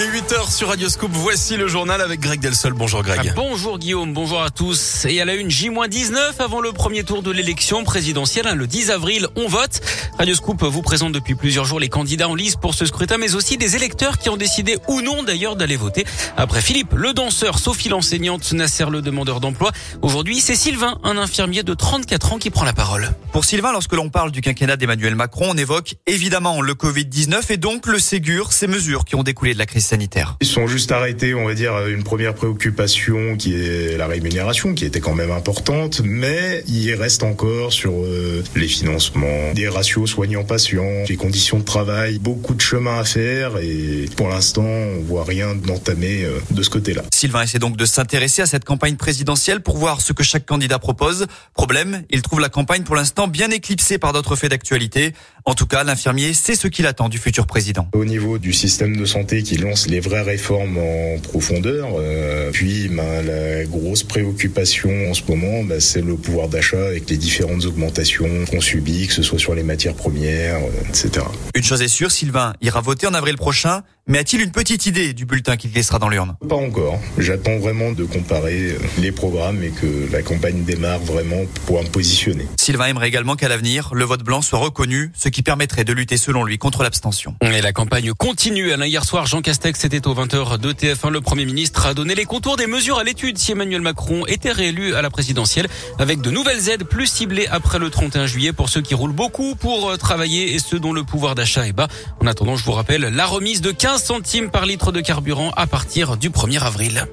Il est 8h sur Radioscope. Voici le journal avec Greg Delsol. Bonjour Greg. Ah, bonjour Guillaume, bonjour à tous. Et à la une J-19 avant le premier tour de l'élection présidentielle, hein, le 10 avril, on vote. Radioscope vous présente depuis plusieurs jours les candidats en lice pour ce scrutin, mais aussi des électeurs qui ont décidé ou non d'ailleurs d'aller voter. Après Philippe, le danseur, Sophie l'enseignante, Nasser le demandeur d'emploi. Aujourd'hui, c'est Sylvain, un infirmier de 34 ans qui prend la parole. Pour Sylvain, lorsque l'on parle du quinquennat d'Emmanuel Macron, on évoque évidemment le Covid-19 et donc le Ségur, ces mesures qui ont découlé de la crise sanitaire. Ils sont juste arrêtés, on va dire, une première préoccupation qui est la rémunération, qui était quand même importante, mais il reste encore sur euh, les financements, des ratios soignants-patients, les conditions de travail, beaucoup de chemin à faire et pour l'instant, on voit rien d'entamé euh, de ce côté-là. Sylvain essaie donc de s'intéresser à cette campagne présidentielle pour voir ce que chaque candidat propose. Problème, il trouve la campagne pour l'instant bien éclipsée par d'autres faits d'actualité. En tout cas, l'infirmier sait ce qu'il attend du futur président. Au niveau du système de santé qui lance les vraies réformes en profondeur, euh, puis ben, la grosse préoccupation en ce moment, ben, c'est le pouvoir d'achat avec les différentes augmentations qu'on subit, que ce soit sur les matières premières, euh, etc. Une chose est sûre, Sylvain ira voter en avril prochain, mais a-t-il une petite idée du bulletin qu'il laissera dans l'urne? Pas encore. J'attends vraiment de comparer les programmes et que la campagne démarre vraiment pour me positionner. Sylvain aimerait également qu'à l'avenir, le vote blanc soit reconnu, ce qui permettrait de lutter selon lui contre l'abstention. Et la campagne continue. Alain, hier soir, Jean Castex était au 20h de TF1. Le Premier ministre a donné les contours des mesures à l'étude si Emmanuel Macron était réélu à la présidentielle avec de nouvelles aides plus ciblées après le 31 juillet pour ceux qui roulent beaucoup pour euh, travailler et ceux dont le pouvoir d'achat est bas. En attendant, je vous rappelle la remise de 15 centimes par litre de carburant à partir du 1er avril.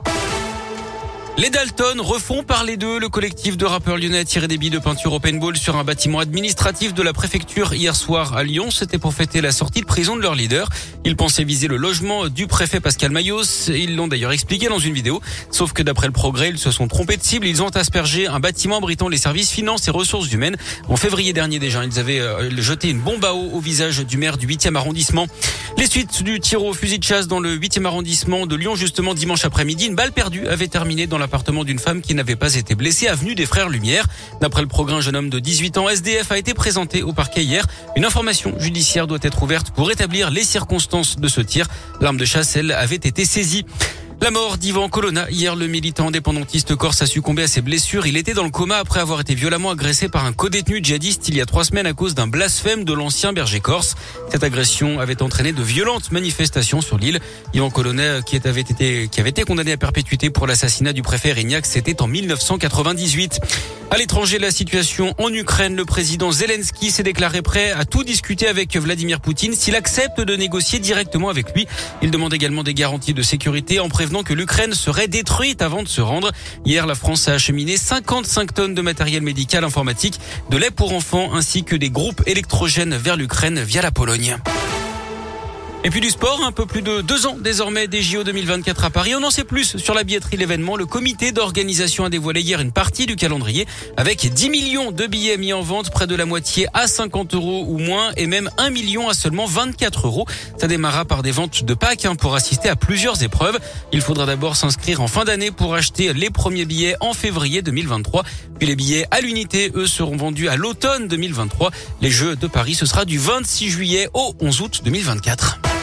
Les Dalton refont parler d'eux. Le collectif de rappeurs lyonnais a tiré des billes de peinture au paintball sur un bâtiment administratif de la préfecture hier soir à Lyon. C'était pour fêter la sortie de prison de leur leader. Ils pensaient viser le logement du préfet Pascal Mayos. Ils l'ont d'ailleurs expliqué dans une vidéo. Sauf que d'après le progrès, ils se sont trompés de cible. Ils ont aspergé un bâtiment abritant les services finances et ressources humaines. En février dernier déjà, ils avaient euh, jeté une bombe à eau au visage du maire du 8e arrondissement. Les suites du tir au fusil de chasse dans le 8e arrondissement de Lyon justement dimanche après-midi. Une balle perdue avait terminé dans la appartement d'une femme qui n'avait pas été blessée, avenue des Frères Lumière. D'après le programme, un jeune homme de 18 ans SDF a été présenté au parquet hier. Une information judiciaire doit être ouverte pour établir les circonstances de ce tir. L'arme de chasse, elle, avait été saisie. La mort d'Ivan Colonna. Hier, le militant indépendantiste corse a succombé à ses blessures. Il était dans le coma après avoir été violemment agressé par un codétenu djihadiste il y a trois semaines à cause d'un blasphème de l'ancien berger corse. Cette agression avait entraîné de violentes manifestations sur l'île. Ivan Colonna, qui avait été, qui avait été condamné à perpétuité pour l'assassinat du préfet Rignac, c'était en 1998. À l'étranger, la situation en Ukraine, le président Zelensky s'est déclaré prêt à tout discuter avec Vladimir Poutine s'il accepte de négocier directement avec lui. Il demande également des garanties de sécurité en prévenant que l'Ukraine serait détruite avant de se rendre. Hier, la France a acheminé 55 tonnes de matériel médical informatique, de lait pour enfants ainsi que des groupes électrogènes vers l'Ukraine via la Pologne. Et puis du sport, un peu plus de deux ans désormais des JO 2024 à Paris. On en sait plus sur la billetterie l'événement. Le comité d'organisation a dévoilé hier une partie du calendrier avec 10 millions de billets mis en vente, près de la moitié à 50 euros ou moins et même 1 million à seulement 24 euros. Ça démarra par des ventes de Pâques hein, pour assister à plusieurs épreuves. Il faudra d'abord s'inscrire en fin d'année pour acheter les premiers billets en février 2023. Puis les billets à l'unité, eux, seront vendus à l'automne 2023. Les Jeux de Paris, ce sera du 26 juillet au 11 août 2024.